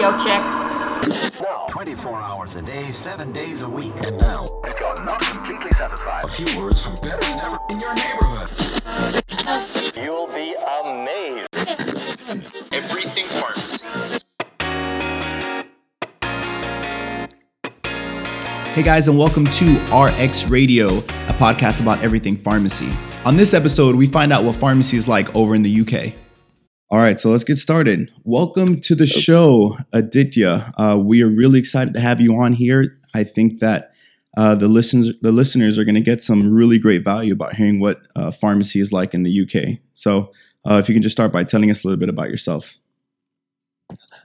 radio check. Now, 24 hours a day, 7 days a week. And now, if you're not completely satisfied, a few words from better than ever in your neighborhood. You'll be amazed. Everything Pharmacy. Hey guys, and welcome to RX Radio, a podcast about everything pharmacy. On this episode, we find out what pharmacy is like over in the UK. All right, so let's get started. Welcome to the show, Aditya. Uh, we are really excited to have you on here. I think that uh, the listeners the listeners are going to get some really great value about hearing what uh, pharmacy is like in the UK. So, uh, if you can just start by telling us a little bit about yourself.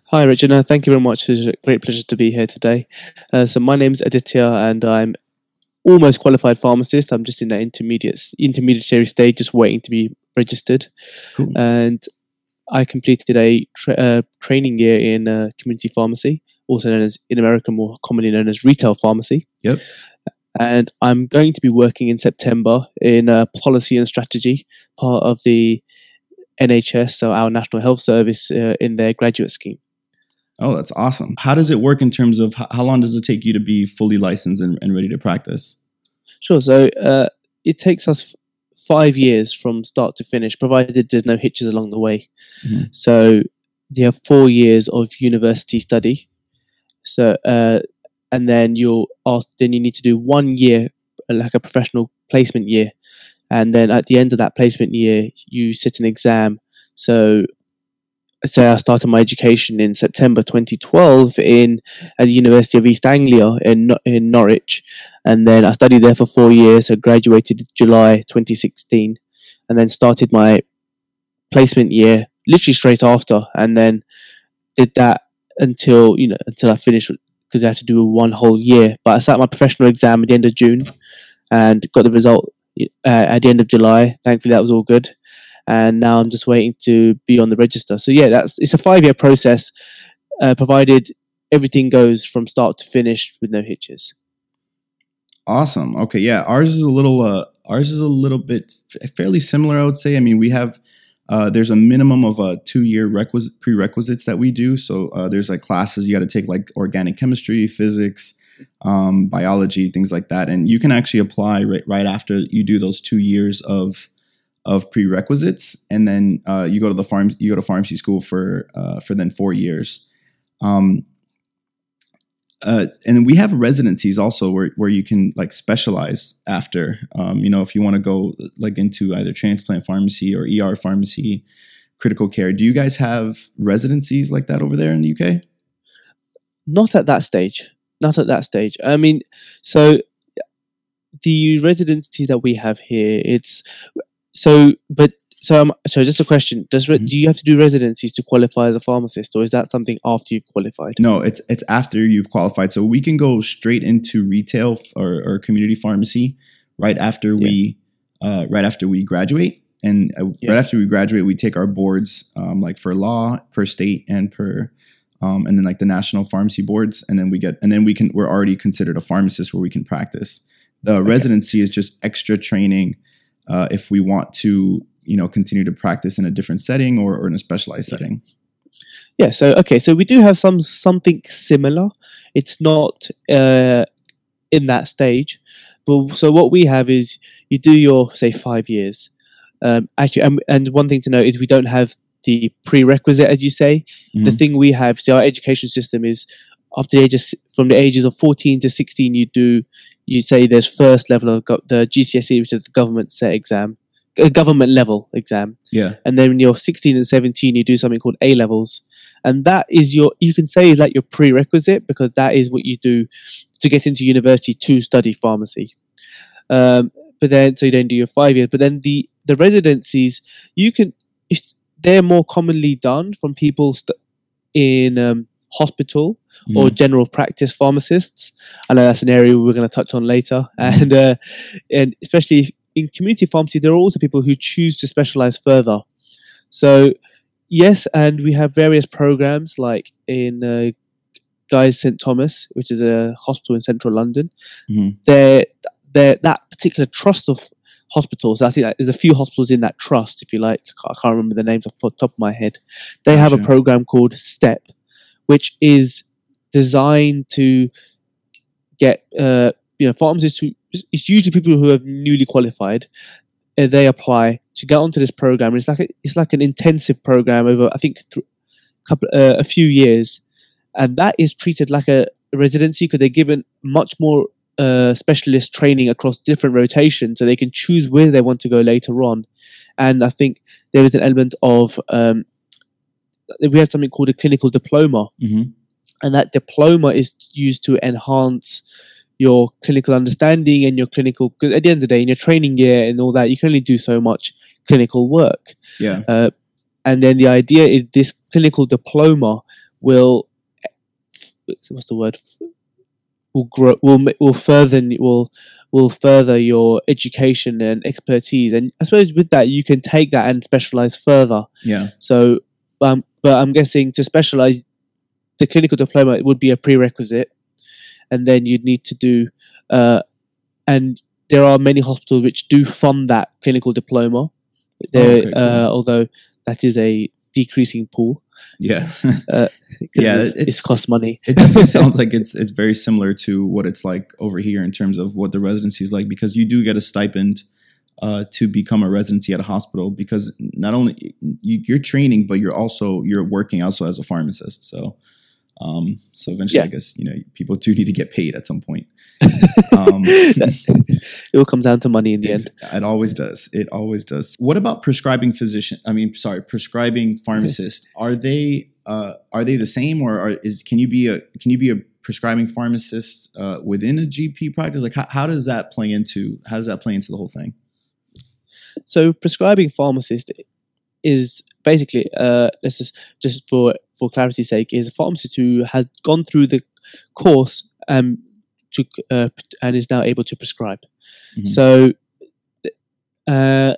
Hi, Richard. No, thank you very much. It's a great pleasure to be here today. Uh, so, my name is Aditya, and I'm almost qualified pharmacist. I'm just in that intermediate intermediary stage, just waiting to be registered. Cool. And I completed a tra- uh, training year in uh, community pharmacy, also known as in America more commonly known as retail pharmacy. Yep. And I'm going to be working in September in uh, policy and strategy, part of the NHS, so our National Health Service, uh, in their graduate scheme. Oh, that's awesome. How does it work in terms of how long does it take you to be fully licensed and, and ready to practice? Sure. So uh, it takes us five years from start to finish, provided there's no hitches along the way. Mhm. So you have four years of university study. So uh, and then you'll ask, then you need to do one year, like a professional placement year, and then at the end of that placement year, you sit an exam. So. So I started my education in September 2012 in at the University of East Anglia in in Norwich, and then I studied there for four years. I graduated July 2016, and then started my placement year literally straight after, and then did that until you know until I finished because I had to do one whole year. But I sat my professional exam at the end of June, and got the result uh, at the end of July. Thankfully, that was all good, and now I'm just waiting to be on the register. So yeah, that's it's a five year process, uh, provided everything goes from start to finish with no hitches. Awesome. Okay, yeah, ours is a little uh ours is a little bit fairly similar, I would say. I mean, we have uh there's a minimum of uh 2-year requisite prerequisites that we do. So, uh there's like classes you got to take like organic chemistry, physics, um biology, things like that. And you can actually apply right right after you do those 2 years of of prerequisites and then uh you go to the farm you go to pharmacy school for uh for then 4 years. Um uh, and we have residencies also where, where you can like specialize after. Um, you know if you want to go like into either transplant pharmacy or er pharmacy critical care do you guys have residencies like that over there in the uk not at that stage. Not at that stage. I mean so the residency that we have here it's so but so um, so just a question does re- Mhm. do you have to do residencies to qualify as a pharmacist or is that something after you've qualified? No it's it's after you've qualified. So we can go straight into retail or, or community pharmacy right after we uh, right after we graduate. And uh, Yeah. right after we graduate we take our boards um, like for law per state and per um, and then like the national pharmacy boards. And then we get and then we can we're already considered a pharmacist where we can practice. The residency is just extra training uh, if we want to you know continue to practice in a different setting or, or in a specialized Yeah. setting? Yeah so okay so we do have some something similar. It's not uh in that stage but so what we have is you do your say five years. Um actually um, and one thing to note is we don't have the prerequisite as you say. The Mhm. thing we have so our education system is up to the ages from the ages of 14 to 16 you do you say there's first level of go- the gcse which is the government set exam a government level exam. Yeah. And then when you're 16 and 17 you do something called a levels and that is your you can say is like your prerequisite because that is what you do to get into university to study pharmacy. Um, but then so you then do your five years. But then the the residencies you can they're more commonly done from people st- in um, hospital or general practice pharmacists. I know that's an area we're going to touch on later, and uh, and especially in community pharmacy, there are also people who choose to specialize further. So yes, and we have various programs like in uh, Guy's St Thomas, which is a hospital in central London. Mhm. They're, they're, that particular trust of hospitals. I think there's a few hospitals in that trust, if you like. I can't remember the names off the top of my head. They have a program called STEP, which is designed to get uh, you know pharmacists who it's usually people who have newly qualified. Uh, they apply to get onto this program. It's like a, it's like an intensive program over I think th- couple uh, a few years, and that is treated like a residency because they're given much more uh, specialist training across different rotations, so they can choose where they want to go later on. And I think there is an element of um, we have something called a clinical diploma, hmm and that diploma is used to enhance your clinical understanding and your clinical. Because at the end of the day, in your training year and all that, you can only do so much clinical work. Yeah. Uh, and then the idea is this clinical diploma will what's the word will grow will will further will will further your education and expertise and i suppose with that you can take that and specialize further Yeah. so um but i'm guessing to specialize the clinical diploma would be a prerequisite and then you'd need to do uh and there are many hospitals which do fund that clinical diploma there okay, cool. uh, although that is a decreasing pool Yeah. 'cause Yeah, it, it's- it's cost money it definitely sounds like it's it's very similar to what it's like over here in terms of what the residency is like because you do get a stipend uh, to become a residency at a hospital because not only you, you're training but you're also you're working also as a pharmacist so um, so eventually I guess you know people do need to get paid at some point um, it all comes down to money in the end It always does. It always does. What about prescribing physician? I mean, sorry, prescribing pharmacist. Are they uh, are they the same, or are, is can you be a can you be a prescribing pharmacist uh, within a GP practice? Like, how, how does that play into how does that play into the whole thing? so prescribing pharmacist is basically uh let's just just for for clarity's sake is a pharmacist who has gone through the course um to uh, and is now able to prescribe Mhm. so uh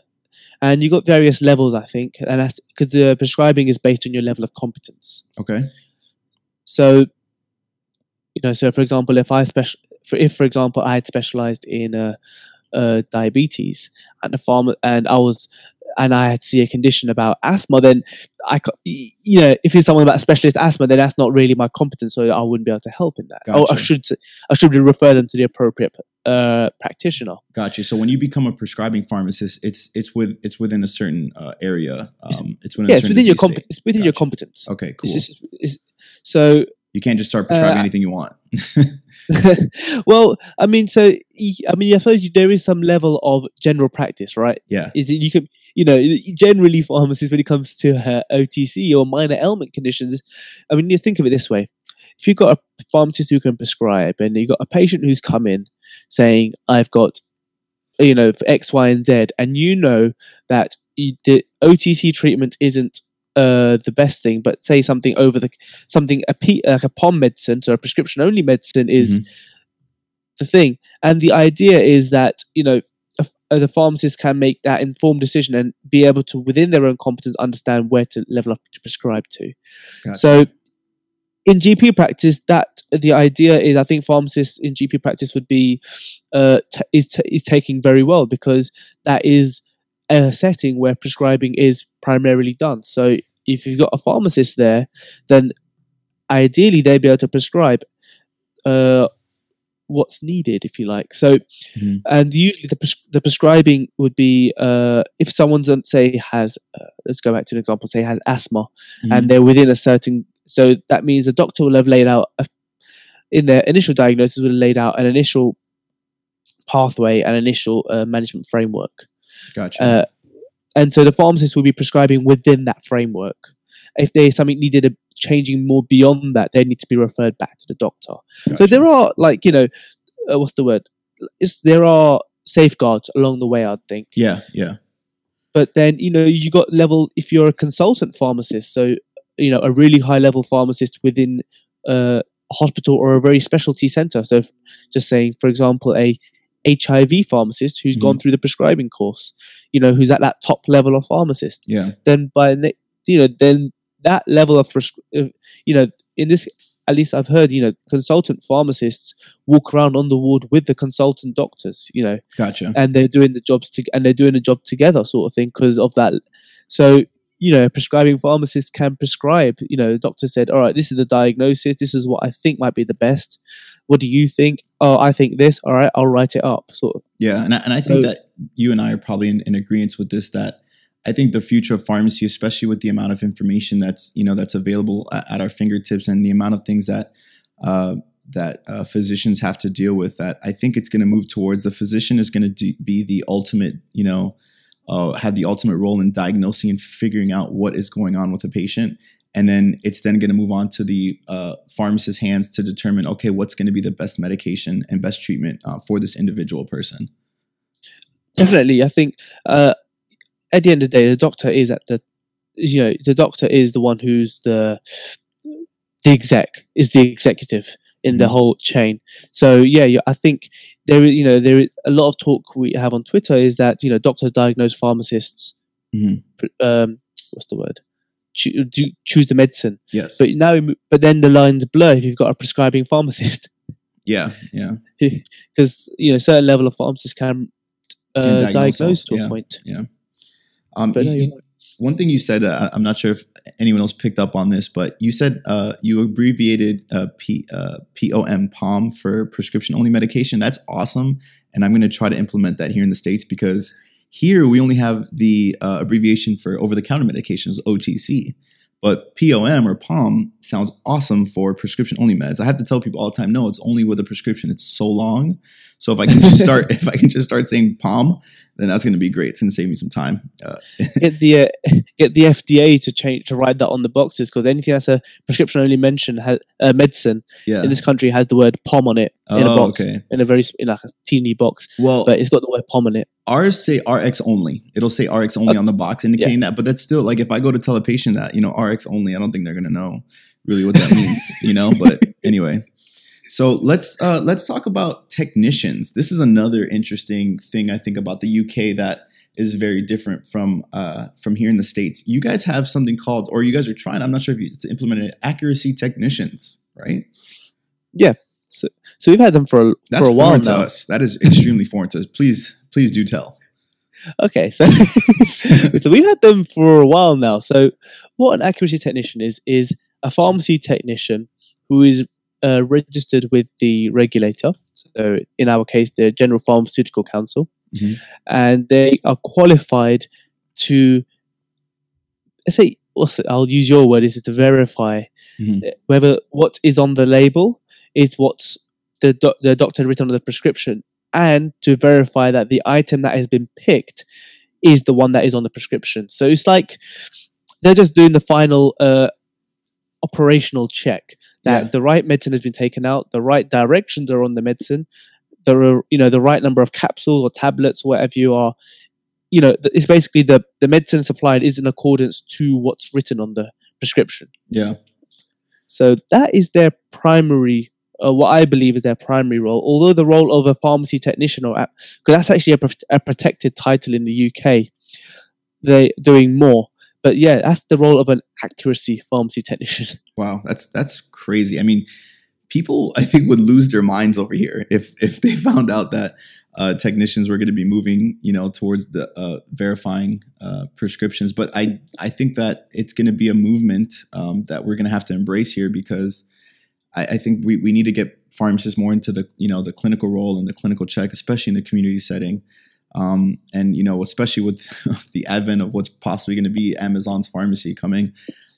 and you got various levels i think and that's because the prescribing is based on your level of competence Okay. So, you know, so for example, if I special, for, if for example I had specialized in uh, uh, diabetes and a farmer, and I was, and I had to see a condition about asthma, then I, you know, if it's someone about specialist asthma, then that's not really my competence, so I wouldn't be able to help in that. Or I should, I should refer them to the appropriate uh, practitioner. Gotcha. So when you become a prescribing pharmacist, it's it's with it's within a certain uh, area. Um, it's within Yeah, it's within your comp- it's within your competence. Okay, cool. It's just, it's, so you can't just start prescribing uh, anything you want. well, I mean, so I mean, I suppose there is some level of general practice, right? yeah. Is that you can, you know, generally pharmacists when it comes to her OTC or minor ailment conditions, I mean, you think of it this way: if you've got a pharmacist who can prescribe, and you've got a patient who's come in saying, "I've got," you know, for X, Y, and Z, and you know that you, the OTC treatment isn't uh, the best thing, but say something over the something a P, like a POM medicine, so a prescription only medicine is the thing. And the idea is that you know the pharmacist can make that informed decision and be able to, within their own competence, understand where to level up to prescribe to. Gotcha. So. In GP practice, that the idea is, I think pharmacists in GP practice would be uh, t- is t- is taking very well because that is a setting where prescribing is primarily done. So if you've got a pharmacist there, then ideally they'd be able to prescribe uh, what's needed, if you like. So, Mhm. and usually the pres- the prescribing would be uh, if someone's um, say has uh, let's go back to an example, say has asthma, Mhm. and they're within a certain. So that means the doctor will have laid out a, in their initial diagnosis will have laid out an initial pathway and initial uh, management framework. Gotcha. Uh, and so the pharmacist will be prescribing within that framework. If there's something needed a changing more beyond that, they need to be referred back to the doctor. So there are like you know, uh, what's the word? It's, there are safeguards along the way, I think. yeah, yeah. But then you know you got level if you're a consultant pharmacist, so you know a really high level pharmacist within uh, a hospital or a very specialty center. So if, just saying, for example, a HIV pharmacist who's gone through the prescribing course, you know, who's at that top level of pharmacist Yeah. then by you know then that level of uh, you know in this at least I've heard you know consultant pharmacists walk around on the ward with the consultant doctors you know Gotcha. and they're doing the jobs to and they're doing the job together sort of thing because of that so you know, prescribing pharmacists can prescribe. You know, the doctor said, "All right, this is the diagnosis. This is what I think might be the best. What do you think? Oh, I think this. All right, I'll write it up." Sort of. Yeah, and I, and I think So- that you and I are probably in, in agreement with this. That I think the future of pharmacy, especially with the amount of information that's you know that's available at, our fingertips and the amount of things that uh, that uh, physicians have to deal with, that I think it's going to move towards the physician is going to be the ultimate, you know, uh, have the ultimate role in diagnosing and figuring out what is going on with a patient. And then it's then going to move on to the uh, pharmacist's hands to determine, okay, what's going to be the best medication and best treatment uh, for this individual person. Definitely, I think uh, at the end of the day, the doctor is at the, you know, the doctor is the one who's the, the exec is the executive in the Mhm. whole chain. So yeah, yeah, I think there, is- you know, there is a lot of talk we have on Twitter is that you know doctors diagnose pharmacists. Mhm. Um, what's the word? Do, choose the medicine, Yes. but now, but then the lines blur if you've got a prescribing pharmacist, yeah. Yeah. because you know certain level of pharmacists can, uh, diagnose diagnose, to yeah. a point. Um, you- one thing you said, uh, I'm not sure if anyone else picked up on this, but you said uh, you abbreviated uh, P, uh, POM POM for prescription only medication. That's awesome, and I'm going to try to implement that here in the states because here we only have the uh, abbreviation for over the counter medications OTC. But POM or POM sounds awesome for prescription only meds. I have to tell people all the time, no, it's only with a prescription. It's so long. So if I can just start, if I can just start saying POM, then that's going to be great. It's going to save me some time. Uh, get the uh, get the FDA to change to write that on the boxes because anything that's a prescription only mention has uh, medicine yeah. in this country has the word POM on it in a Oh, box okay. in a very in like a teeny box, Well, but it's got the word POM on it. ours say RX only. It'll say RX only on the box, indicating that. But that's still like if I go to tell a patient that you know RX only, I don't think they're gonna know really what that means. You know. But anyway, so let's uh, let's talk about technicians. This is another interesting thing I think about the UK that is very different from uh, from here in the states. You guys have something called, or you guys are trying. I'm not sure if you to implement it. Accuracy technicians, right? Yeah. So so we've had them for a, That's for a while foreign to now. us. That is extremely foreign to us. Please, please do tell. Okay, so so we've had them for a while now. So what an accuracy technician is is a pharmacy technician who is uh, registered with the regulator. So in our case, the General Pharmaceutical Council, Mhm. and they are qualified to let's say I'll use your word is to verify Mhm. uh, whether what is on the label is what the doc- the doctor had written on the prescription, and to verify that the item that has been picked is the one that is on the prescription. So it's like they're just doing the final uh, operational check that Yeah. the right medicine has been taken out, the right directions are on the medicine, there are you know the right number of capsules or tablets, whatever you are. You know, it's basically the the medicine supplied is in accordance to what's written on the prescription. Yeah. So that is their primary, uh, what I believe is their primary role. Although the role of a pharmacy technician, or because that's actually a, a protected title in the UK, they're doing more. But yeah, that's the role of an accuracy pharmacy technician. Wow, that's that's crazy. I mean, people I think would lose their minds over here if if they found out that uh, technicians were going to be moving, you know, towards the uh, verifying uh, prescriptions. But I I think that it's going to be a movement um, that we're going to have to embrace here because I, I think we we need to get pharmacists more into the you know the clinical role and the clinical check, especially in the community setting. Um, and you know, especially with the advent of what's possibly going to be Amazon's pharmacy coming,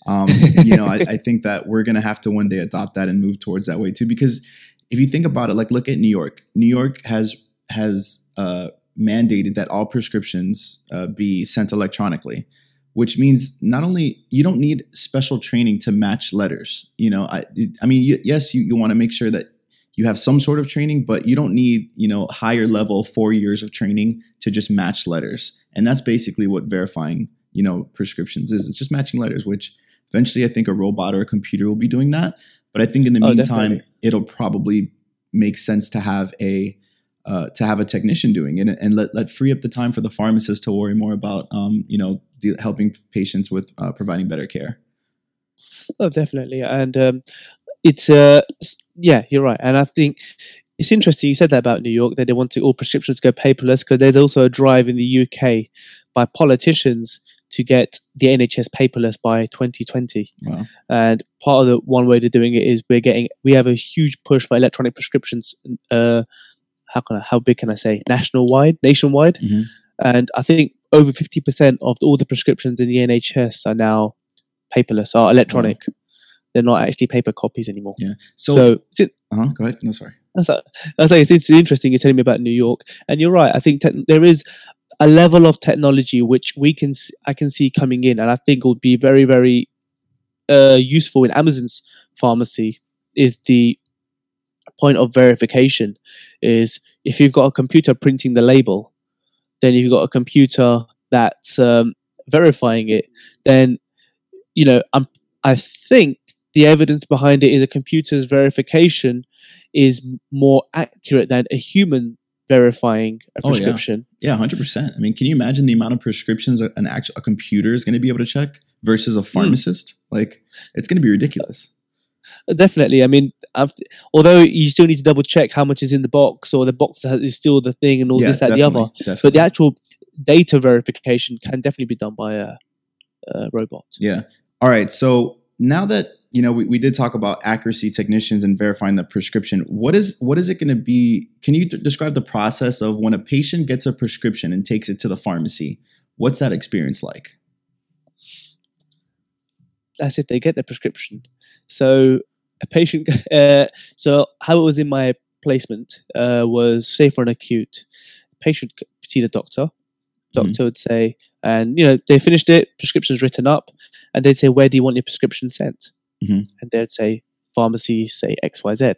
um, you know, I, I think that we're going to have to one day adopt that and move towards that way too. Because if you think about it, like look at New York. New York has has uh, mandated that all prescriptions uh, be sent electronically, which means not only you don't need special training to match letters. You know, I I mean, y- yes, you, you want to make sure that you have some sort of training, but you don't need you know higher level four years of training to just match letters. And that's basically what verifying you know prescriptions is. It's just matching letters, which eventually I think a robot or a computer will be doing that. But I think in the Oh, meantime, definitely. it'll probably make sense to have a uh, to have a technician doing it and let, let free up the time for the pharmacist to worry more about um, you know de- helping patients with uh, providing better care. Oh, definitely. And um, it's uh, yeah, you're right. And I think it's interesting you said that about New York that they want to all prescriptions go paperless because there's also a drive in the UK by politicians to get the NHS paperless by 2020. Wow. And part of the one way to doing it is we're getting we have a huge push for electronic prescriptions. Uh, how can I, how big can I say national wide, nationwide? Mhm. And I think over 50% of all the prescriptions in the NHS are now paperless, are electronic. They're not actually paper copies anymore. Yeah. So, So, it's, uh-huh, go ahead. No, sorry. that's a, that's like, it's, it's interesting. You're telling me about New York, and you're right. I think tech there is a level of technology which we can I can see coming in, and I think would be very very uh, useful in Amazon's pharmacy. Is the point of verification is if you've got a computer printing the label, then you've got a computer that's um, verifying it. Then you know I'm I think the evidence behind it is a computer's verification is more accurate than a human verifying a Oh, yeah. prescription. Yeah, hundred percent. I mean, can you imagine the amount of prescriptions a- an actual a computer is going to be able to check versus Hmm. a pharmacist? Like, it's going to be ridiculous. Uh, Definitely. I mean, I've, although you still need to double check how much is in the box, or the box is still the thing, and all yeah, this, that, the other. definitely. But the actual data verification can definitely be done by a, a robot. Yeah. All right. So now that you know we, we did talk about accuracy technicians and verifying the prescription, what is what is it going to be? Can you d- describe the process of when a patient gets a prescription and takes it to the pharmacy? What's that experience like? That's if they get the prescription. So a patient. Uh, so how it was in my placement uh, was say for an acute patient see the doctor. Doctor would say, and you know they finished it, prescription's written up, and they'd say, where do you want your prescription sent? Mhm. And they'd say pharmacy, say X Y Z.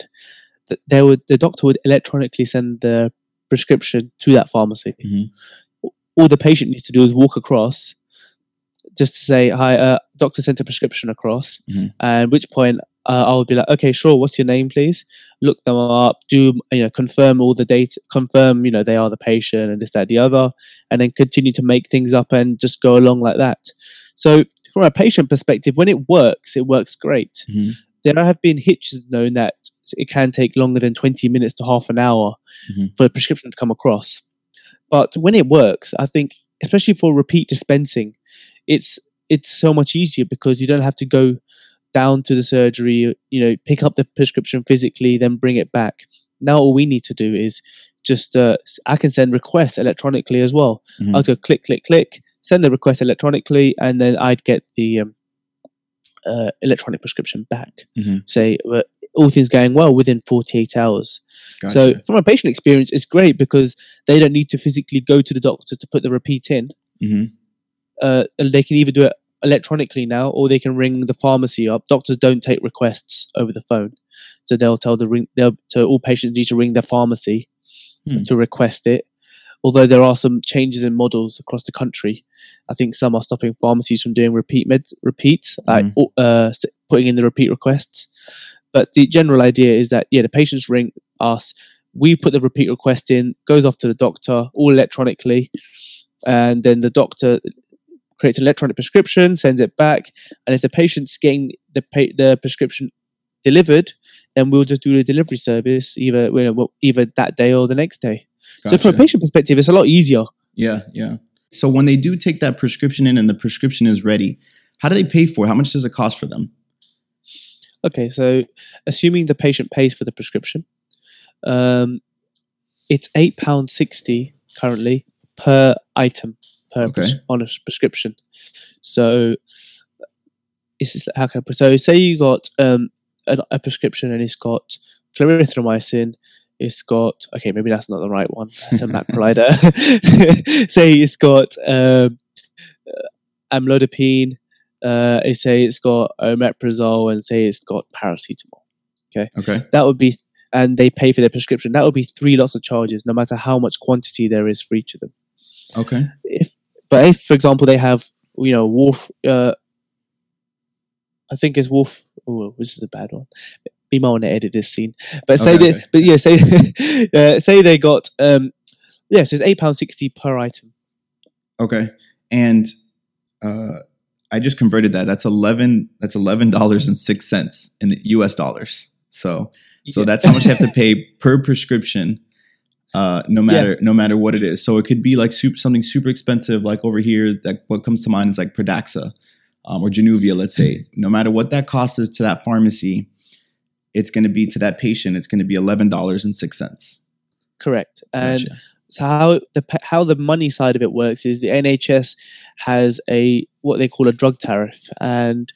Th- They would the doctor would electronically send the prescription to that pharmacy. Mhm. All the patient needs to do is walk across, just to say, "Hi, uh, doctor sent a prescription across." Mhm. And which point uh, I'll be like, "Okay, sure. What's your name, please?" Look them up, do you know, confirm all the data, confirm you know they are the patient and this, that, the other, and then continue to make things up and just go along like that. So, from a patient perspective, when it works, it works great. Mhm. There have been hitches known that it can take longer than 20 minutes to half an hour Mhm. for a prescription to come across. But when it works, I think, especially for repeat dispensing, it's it's so much easier because you don't have to go down to the surgery, you know, pick up the prescription physically, then bring it back. Now all we need to do is just uh, I can send requests electronically as well. Mhm. I'll go click, click, click, send the request electronically, and then I'd get the um, uh, electronic prescription back. Mhm. Say uh, all things going well within 48 hours. Gotcha. So from a patient experience, it's great because they don't need to physically go to the doctor to put the repeat in. Mhm. Uh, and they can either do it electronically now, or they can ring the pharmacy up. Doctors don't take requests over the phone, so they'll tell the ring. They'll so all patients need to ring their pharmacy Hmm. to request it. Although there are some changes in models across the country, I think some are stopping pharmacies from doing repeat med repeat, like Mhm. uh, putting in the repeat requests. But the general idea is that yeah, the patients ring us, we put the repeat request in, goes off to the doctor all electronically, and then the doctor creates an electronic prescription, sends it back, and if the patient's getting the pa- the prescription delivered, then we'll just do the delivery service either you know, either that day or the next day. So from a patient perspective, it's a lot easier. Yeah, yeah. So when they do take that prescription in and the prescription is ready, how do they pay for it? How much does it cost for them? Okay, so assuming the patient pays for the prescription, um, it's eight pound sixty currently per item per pres- Okay. on a prescription. So just, how can I put? So say you got um, a, a prescription and it's got clarithromycin. It's got okay, maybe that's not the right one. That's a macrolide. say it's got um, uh, amlodipine. Uh, it say it's got omeprazole and say it's got paracetamol. Okay. Okay. That would be, and they pay for their prescription. That would be three lots of charges, no matter how much quantity there is for each of them. Okay. If, but if, for example, they have, you know, Wolf, uh, I think it's Wolf. Oh, this is a bad one. We might want to edit this scene. But say, Okay, they, okay. but yeah, say, uh, say they got, um, yeah, so it's eight pound sixty per item. Okay. And uh, I just converted that. That's eleven. That's eleven dollars and six cents in the U.S. dollars. So so Yeah. that's how much you have to pay per prescription. uh, no matter no matter what it is. So it could be like super, something super expensive, like over here. That what comes to mind is like Pradaxa um, or Januvia, let's say. No matter what that cost is to that pharmacy, it's going to be to that patient. It's going to be eleven dollars and six cents. Correct. And so how the how the money side of it works is the NHS has a what they call a drug tariff, and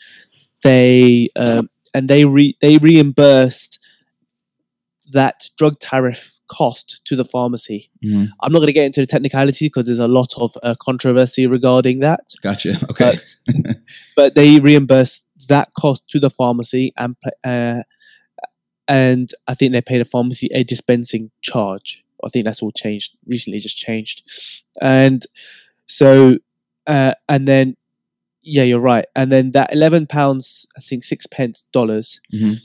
they um, and they re- they reimburse that drug tariff cost to the pharmacy. Mhm. I'm not going to get into the technicality because there's a lot of uh, controversy regarding that, Gotcha. Okay. but they reimburse that cost to the pharmacy and uh, and I think they paid a pharmacy a dispensing charge. I think that's all changed recently, just changed, and so uh, and then yeah, you're right, and then that eleven pounds, I think six pence dollars, Mhm.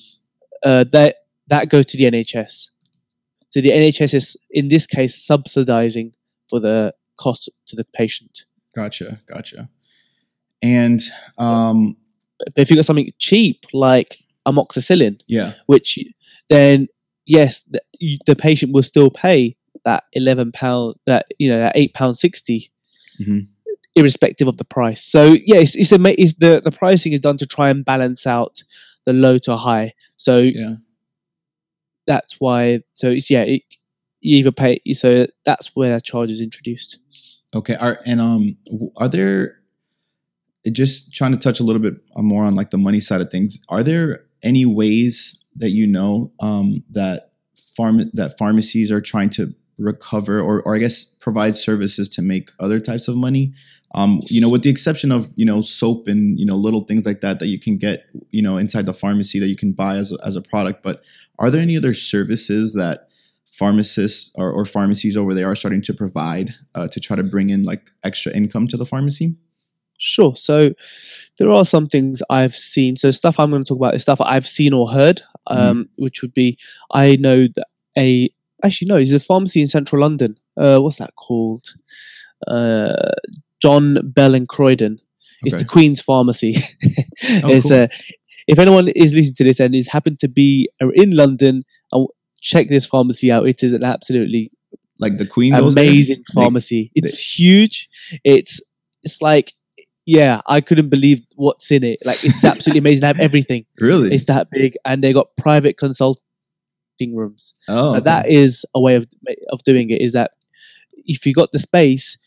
uh, that that goes to the NHS. So the NHS is in this case subsidizing for the cost to the patient. Gotcha. Gotcha. And um, But if you got something cheap like amoxicillin, yeah. which then yes, the, you, the patient will still pay that eleven pound, that you know, that eight pound 60 Mhm. irrespective of the price. So yeah, it's, it's, a, ma- it's the the pricing is done to try and balance out the low to high. So Yeah. that's why. So it's yeah, it, you either pay. So that's where that charge is introduced. Okay. Are and um, are there? Just trying to touch a little bit more on like the money side of things. Are there any ways that you know um, that farm that pharmacies are trying to recover or, or I guess provide services to make other types of money? Um, you know, with the exception of you know soap and you know little things like that that you can get you know inside the pharmacy that you can buy as a, as a product. But are there any other services that pharmacists or, or pharmacies over there are starting to provide uh, to try to bring in like extra income to the pharmacy? Sure. So there are some things I've seen. So stuff I'm going to talk about is stuff I've seen or heard, um, which would be I know that a actually no, there's a pharmacy in central London. Uh, what's that called? Uh, John Bell and Croyden. It's Okay. the Queen's Pharmacy. it's cool. uh, if anyone is listening to this and is happened to be uh, in London, check this pharmacy out. It is an absolutely Like the Queen amazing They- pharmacy. it's huge. It's it's like yeah, I couldn't believe what's in it. Like it's absolutely amazing. They have everything. really? It's that big, and they got private consulting rooms. oh, So okay. that is a way of of doing it. Is that if you got the space,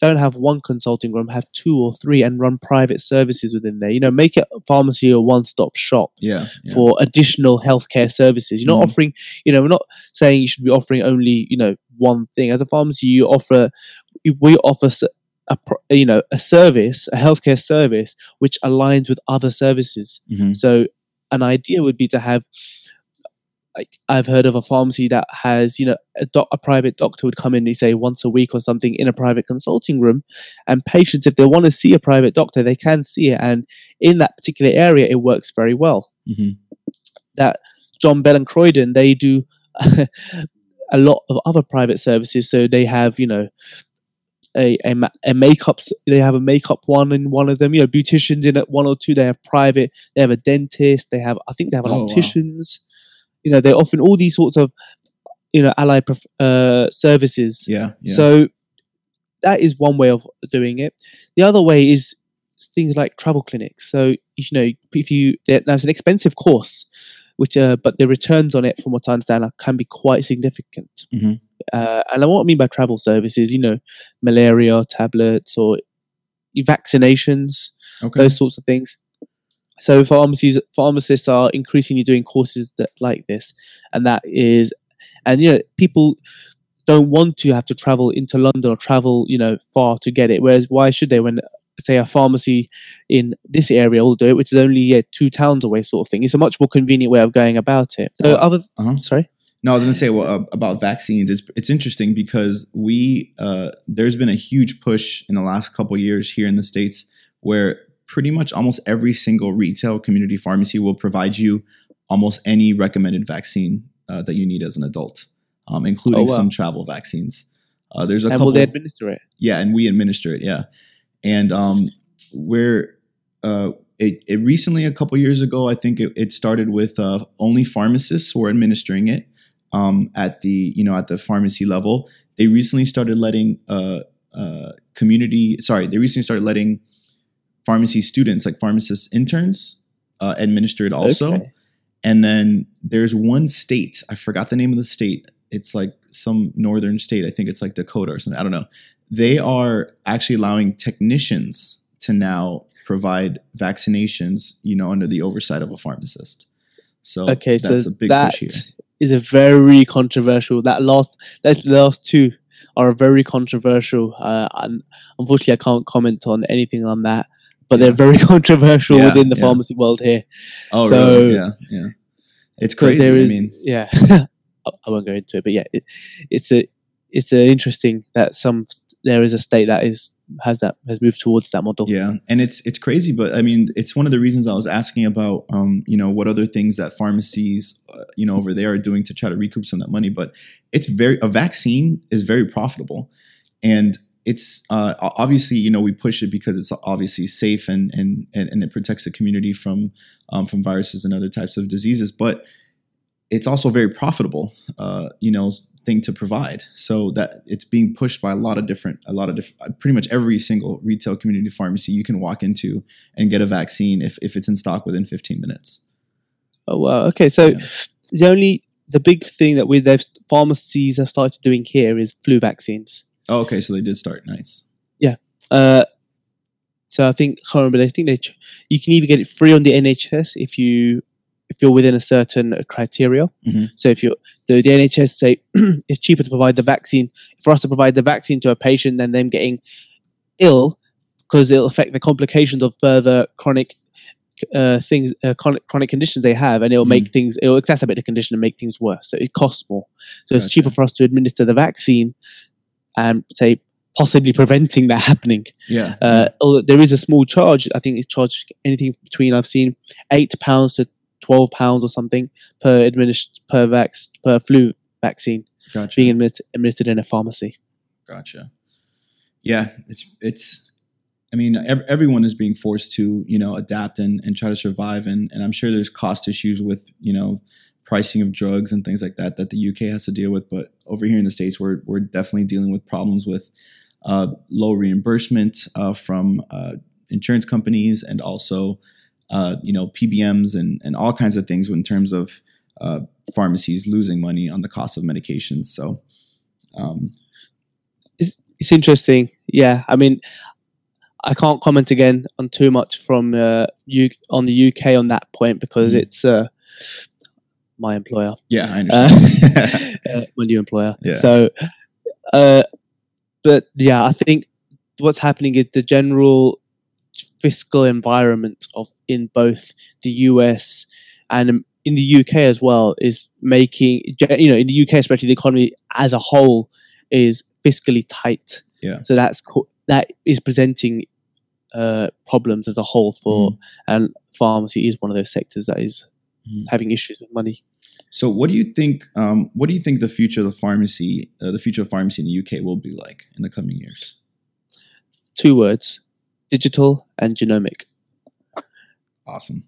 don't have one consulting room, have two or three, and run private services within there. You know, make it a pharmacy a one stop shop yeah, yeah. for additional healthcare services. You're not Mhm. offering, you know, we're not saying you should be offering only, you know, one thing. As a pharmacy, you offer, we offer a, you know, a service, a healthcare service, which aligns with other services. Mhm. So, an idea would be to have, like, I've heard of a pharmacy that has, you know, a, doc- a private doctor would come in, they say once a week or something in a private consulting room, and patients, if they want to see a private doctor, they can see it, and in that particular area, it works very well Mhm. that John Bell and Croyden they do a lot of other private services. So they have you know a a, a makeup they have a makeup one in one of them. You know beauticians in it one or two. They have private. They have a dentist. They have I think they have Oh, wow. opticians. You know they often all these sorts of you know allied prof- uh, services. Yeah, yeah. So that is one way of doing it. The other way is things like travel clinics. So you know, if you that's an expensive course, which uh, but the returns on it, from what I understand, are, can be quite significant. Mhm. Uh, and what I mean by travel services, you know, malaria tablets or vaccinations, okay. those sorts of things. So pharmacies, pharmacists are increasingly doing courses that like this, and that is, and you know, people don't want to have to travel into London or travel, you know, far to get it. Whereas, why should they? When say a pharmacy in this area will do it, which is only yeah, two towns away, sort of thing. It's a much more convenient way of going about it. So, Uh, other, uh-huh. sorry, No, I was going to say well, uh, about vaccines. It's it's interesting because we uh, there's been a huge push in the last couple years here in the states where pretty much almost every single retail community pharmacy will provide you almost any recommended vaccine uh, that you need as an adult, um, including Oh, wow. some travel vaccines. Uh, there's a and couple. will they administer it? yeah, and we administer it. Yeah, and um, we're uh, it, it recently a couple years ago. I think it, it started with uh, only pharmacists were administering it. Um, at the you know at the pharmacy level. They recently started letting uh, uh, community sorry they recently started letting pharmacy students like pharmacist interns uh, administer it also. Okay. And then there's one state I forgot the name of the state. It's like some northern state. I think it's like Dakota or something. I don't know. They are actually allowing technicians to now provide vaccinations, you know, under the oversight of a pharmacist. So Okay, so that's a big that push here. Is a very controversial. That last, that last two are very controversial. Uh, and unfortunately, I can't comment on anything on that. But they're very controversial Yeah, within the yeah. pharmacy world here. Oh, so- really? Yeah, yeah. It's So crazy. there is, I mean, yeah, I I won't go into it, but yeah, it, it's a it's a interesting that some there is a state that is has that has moved towards that model. Yeah, and it's it's crazy, but I mean, it's one of the reasons I was asking about, um, you know, what other things that pharmacies, uh, you know, over there are doing to try to recoup some of that money. But it's very a vaccine is very profitable, and it's uh, obviously you know we push it because it's obviously safe and and and, it protects the community from um, from viruses and other types of diseases, but it's also very profitable, uh, you know, thing to provide. So that it's being pushed by a lot of different, a lot of different, pretty much every single retail community pharmacy you can walk into and get a vaccine if, if it's in stock within 15 minutes. Oh wow. Okay, so Yeah. the only the big thing that we they've pharmacies have started doing here is flu vaccines. Oh, okay. So they did start. Nice. Yeah. Uh, so I think I remember. I think they you can either get it free on the NHS if you if you're within a certain uh, criteria. Mhm. So if you the, the NHS say it's cheaper to provide the vaccine for us to provide the vaccine to a patient than them getting ill because it'll affect the complications of further chronic uh, things, uh, chronic, chronic conditions they have, and it'll make things, it'll exacerbate the condition and make things worse. So it costs more. So it's cheaper for us to administer the vaccine and say possibly preventing that happening. Yeah. Uh, although there is a small charge. I think it's charged anything between I've seen eight pounds to twelve pounds or something per administ per vax per flu vaccine gotcha. being admit- administered in a pharmacy. Gotcha. Yeah, it's it's. I mean, ev- everyone is being forced to you know adapt and, and try to survive, and and I'm sure there's cost issues with you know pricing of drugs and things like that that the UK has to deal with. But over here in the states, we're we're definitely dealing with problems with uh, low reimbursement uh, from uh, insurance companies and also uh, you know PBMs and and all kinds of things in terms of uh, pharmacies losing money on the cost of medications. So. Um, It's interesting. Yeah, I mean, I can't comment again on too much from uh, you on the UK on that point because Mhm. it's uh, my employer. Yeah, I Uh, understand. uh, my new employer. Yeah. So, uh, but yeah, I think what's happening is the general fiscal environment of in both the US and in the UK as well is making you know in the UK especially the economy as a whole is fiscally tight. Yeah. So that's co- that is presenting uh, problems as a whole for Mm. and pharmacy is one of those sectors that is Mhm. having issues with money. so, what do you think? Um, what do you think the future of the pharmacy, uh, the future of pharmacy in the UK, will be like in the coming years? Two words: digital and genomic. Awesome.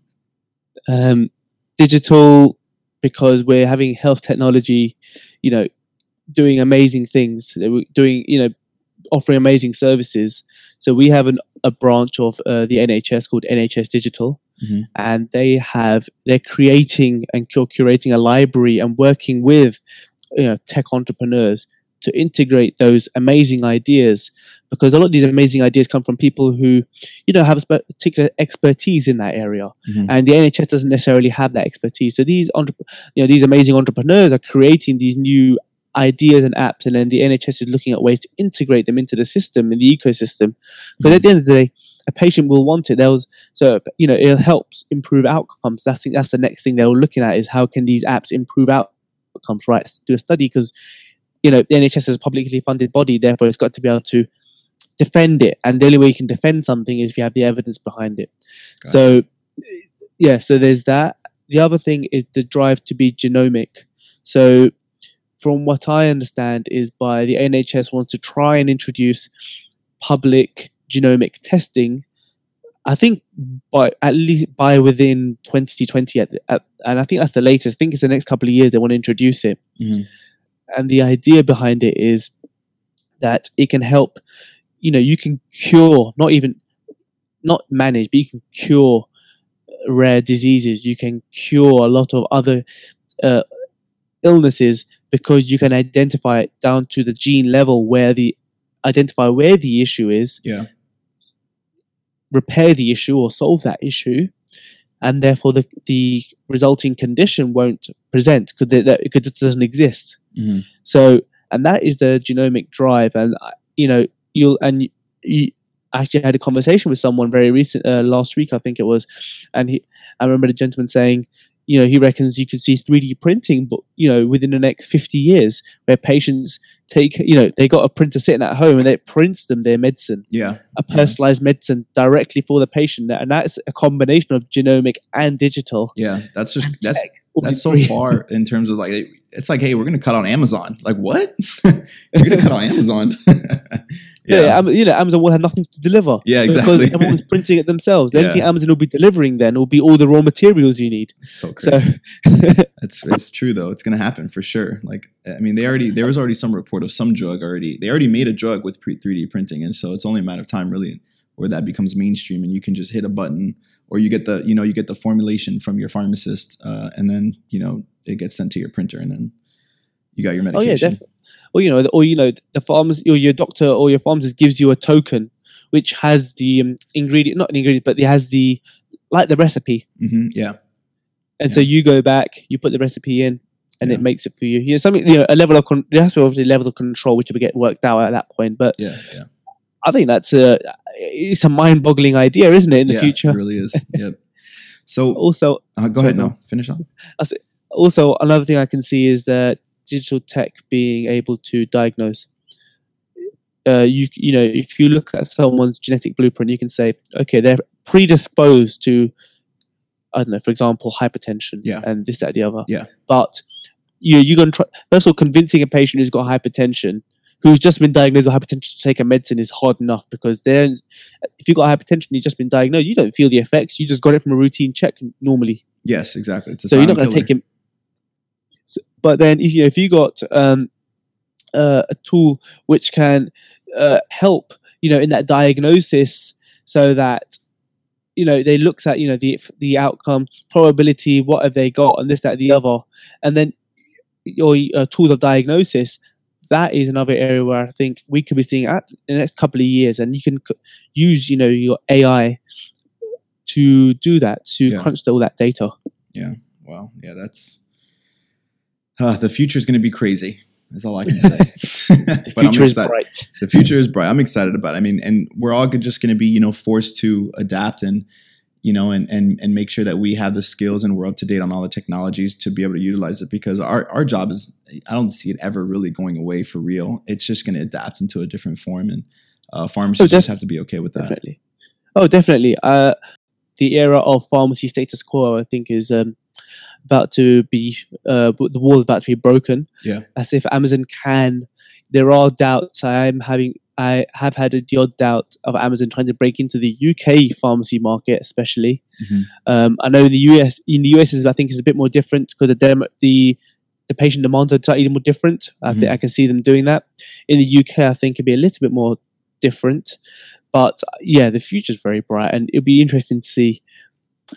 um, digital because we're having health technology, you know, doing amazing things, we're doing, you know, offering amazing services. So we have an, a branch of uh, the NHS called NHS Digital, Mhm. and they have they're creating and cu- curating a library and working with, you know, tech entrepreneurs to integrate those amazing ideas because a lot of these amazing ideas come from people who you know have a particular expertise in that area Mhm. and the NHS doesn't necessarily have that expertise. So these you know these amazing entrepreneurs are creating these new ideas and apps, and then the NHS is looking at ways to integrate them into the system in the ecosystem. Because at the end of the day, a patient will want it. They'll so you know it helps improve outcomes. That's the- that's the next thing they're looking at is how can these apps improve outcomes. Right, do a study because you know the NHS is a publicly funded body, therefore it's got to be able to defend it, and the only way you can defend something is if you have the evidence behind it. Gotcha. So, yeah, so there's that. The other thing is the drive to be genomic. So, from what I understand, is by the NHS wants to try and introduce public genomic testing I think by at least by within 2020, at, at, and I think that's the latest. I think it's the next couple of years they want to introduce it. Mhm. And the idea behind it is that it can help. You know, you can cure, not even, not manage, but you can cure rare diseases. You can cure a lot of other uh, illnesses because you can identify it down to the gene level where the identify where the issue is Yeah. repair the issue or solve that issue, and therefore the the resulting condition won't present because it, doesn't exist. Mhm. So, and that is the genomic drive, and uh, you know you'll and you, you actually had a conversation with someone very recent uh, last week, I think it was, and he I remember the gentleman saying. You know, he reckons you could see 3D printing, but you know, within the next 50 years, where patients take, you know, they got a printer sitting at home and it prints them their medicine Yeah. a Yeah. personalized medicine directly for the patient, and that's a combination of genomic and digital. Yeah. That's just that's tech will be that's so far in terms of like it's like hey we're gonna cut on amazon like what you're gonna cut on amazon Yeah, yeah you know, Amazon will have nothing to deliver. Yeah, exactly. Because everyone's printing it themselves. The only thing Amazon will be delivering then will be all the raw materials you need. it's so So, it's it's true though it's gonna happen for sure like i mean they already there was already some report of some drug already they already made a drug with pre- 3d printing and so it's only a matter of time really where that becomes mainstream and you can just hit a button or you get the you know you get the formulation from your pharmacist uh, and then you know it gets sent to your printer and then you got your oh yeah, medication or you know, or you know, the pharmacy or your doctor or your pharmacist gives you a token which has the um, ingredient, not an ingredient, but it has the like the recipe, hmm yeah and so you go back, you put the recipe in, and Yeah. it makes it for you. You know, something you know, a level of con- there has to be obviously a level of control which will get worked out at that point. But yeah yeah I think that's a it's a mind-boggling idea, isn't it? In the yeah, future. it really is yep so Also, uh, go ahead now. finish on also another thing I can see is that digital tech being able to diagnose. Uh, you you know if you look at someone's genetic blueprint, you can say, okay, they're predisposed to, I don't know, for example, hypertension, Yeah. and this, that, the other. Yeah. But you you're gonna try. First of all, convincing a patient who's got hypertension, who's just been diagnosed with hypertension, to take a medicine is hard enough because then, if you've got hypertension, you've just been diagnosed, you don't feel the effects. You just got it from a routine check normally yes exactly it's a so you're not going to take him. But then, if you if you got um, uh, a tool which can uh, help, you know, in that diagnosis, so that you know they looks at you know the the outcome probability, what have they got, and this that the other, and then your uh, tools of diagnosis. That is another area where I think we could be seeing at in the next couple of years, and you can c- use you know your AI to do that to Yeah. crunch all that data. Yeah. Wow. Yeah, that's uh, the future is going to be crazy. That's all I can say. The but I'm future is bright. The future is bright. I'm excited about. it. I mean, and we're all just going to be, you know, forced to adapt and, you know, and and and make sure that we have the skills and we're up to date on all the technologies to be able to utilize it. Because our our job is, I don't see it ever really going away for real. It's just going to adapt into a different form, and uh, pharmacists def- just have to be okay with that. Definitely. Oh, definitely. Uh, the era of pharmacy status quo, I think, is um, about to be uh, the wall is about to be broken. Yeah. As if Amazon can. There are doubts. I'm having. I have had a odd doubt of Amazon trying to break into the UK pharmacy market, especially. Mhm. Um, I know in the US, in the US, is I think is a bit more different because the dem- the the patient demands are slightly more different. I think I can see them doing that. In the UK, I think it'd be a little bit more different. But yeah, the future's very bright, and it'll be interesting to see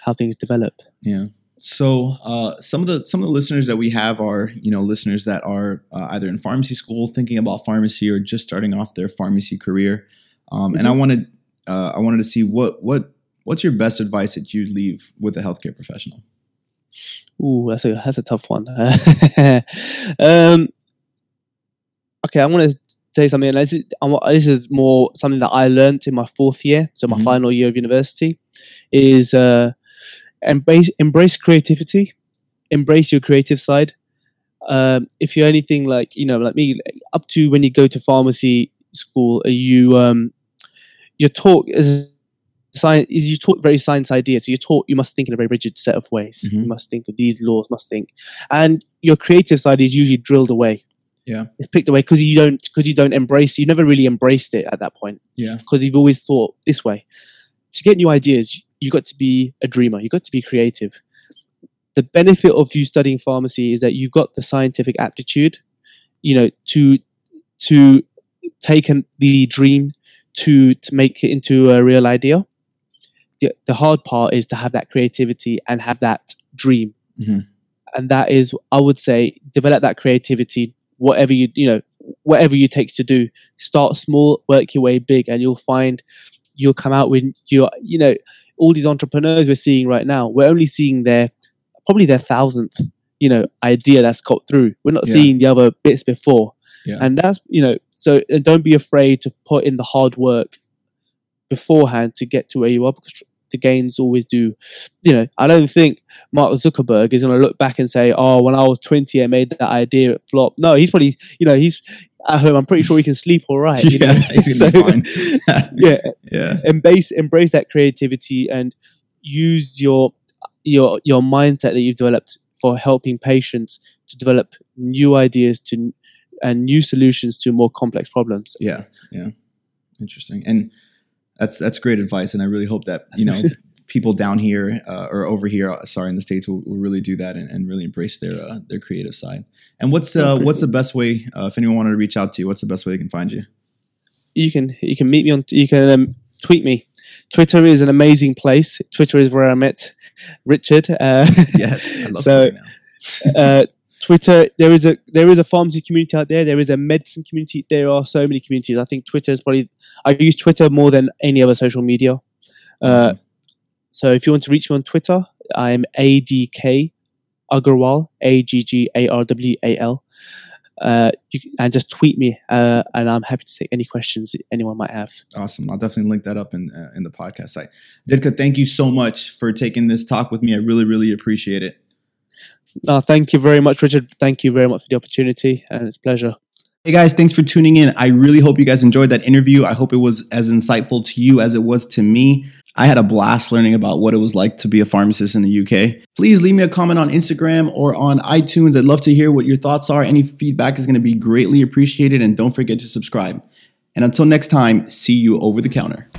how things develop. Yeah. So uh, some of the some of the listeners that we have are you know listeners that are uh, either in pharmacy school, thinking about pharmacy, or just starting off their pharmacy career. Um, And I wanted uh, I wanted to see what what what's your best advice that you'd leave with a healthcare professional. Ooh, that's a that's a tough one. um, okay, I want to say something. and This is, this is more something that I learned in my fourth year, so my Mhm. final year of university, is uh, embrace embrace creativity, embrace your creative side. Um, if you're anything like you know, like me, up to when you go to pharmacy school, you um, you're taught as science is you taught very science ideas. So you're taught you must think in a very rigid set of ways. Mhm. You must think of these laws, must think, and your creative side is usually drilled away. Yeah. it's picked away because you don't because you don't embrace. You never really embraced it at that point Yeah. because you've always thought this way. to get new ideas, you got to be a dreamer. You got to be creative. The benefit of you studying pharmacy is that you've got the scientific aptitude, you know, to to take an, the dream to to make it into a real idea. The, the hard part is to have that creativity and have that dream, Mhm. and that is, I would say, develop that creativity. Whatever you you know, whatever you takes to do, start small, work your way big, and you'll find you'll come out with your you know all these entrepreneurs we're seeing right now. We're only seeing their probably their thousandth you know idea that's got through. We're not Yeah. seeing the other bits before, Yeah. and that's you know so uh, don't be afraid to put in the hard work beforehand to get to where you are because the gains always do. You know, I don't think Mark Zuckerberg is going to look back and say, "Oh, when I was 20, I made that idea it flop." No, he's probably, you know, he's at home. I'm pretty sure he can sleep all right. you Yeah, know? he's gonna be fine. yeah, yeah. embrace embrace that creativity and use your your your mindset that you've developed for helping patients to develop new ideas to and new solutions to more complex problems. Yeah, yeah, interesting, and that's that's great advice, and I really hope that you know people down here uh, or over here, uh, sorry, in the states, will, will really do that and, and really embrace their uh, their creative side. And what's uh, what's the best way uh, if anyone wanted to reach out to you? What's the best way they can find you? You can you can meet me on you can um, tweet me. Twitter is an amazing place. Twitter is where I met Richard. Uh, Yes, I love So- Twitter now. uh, Twitter, there is a there is a pharmacy community out there. There is a medicine community. There are so many communities. I think Twitter is probably I use Twitter more than any other social media. Uh, Awesome. So if you want to reach me on Twitter, I am ADK Aggarwal A G G A R W A L. Uh, you, and just tweet me, uh, and I'm happy to take any questions anyone might have. Awesome. I'll definitely link that up in uh, in the podcast site. Ditka, thank you so much for taking this talk with me. I really, really appreciate it. No, thank you very much, Richard. Thank you very much for the opportunity, and it's a pleasure. Hey guys, thanks for tuning in. I really hope you guys enjoyed that interview. I hope it was as insightful to you as it was to me. I had a blast learning about what it was like to be a pharmacist in the UK. Please leave me a comment on Instagram or on iTunes. I'd love to hear what your thoughts are. Any feedback is going to be greatly appreciated. And don't forget to subscribe. And until next time, see you over the counter.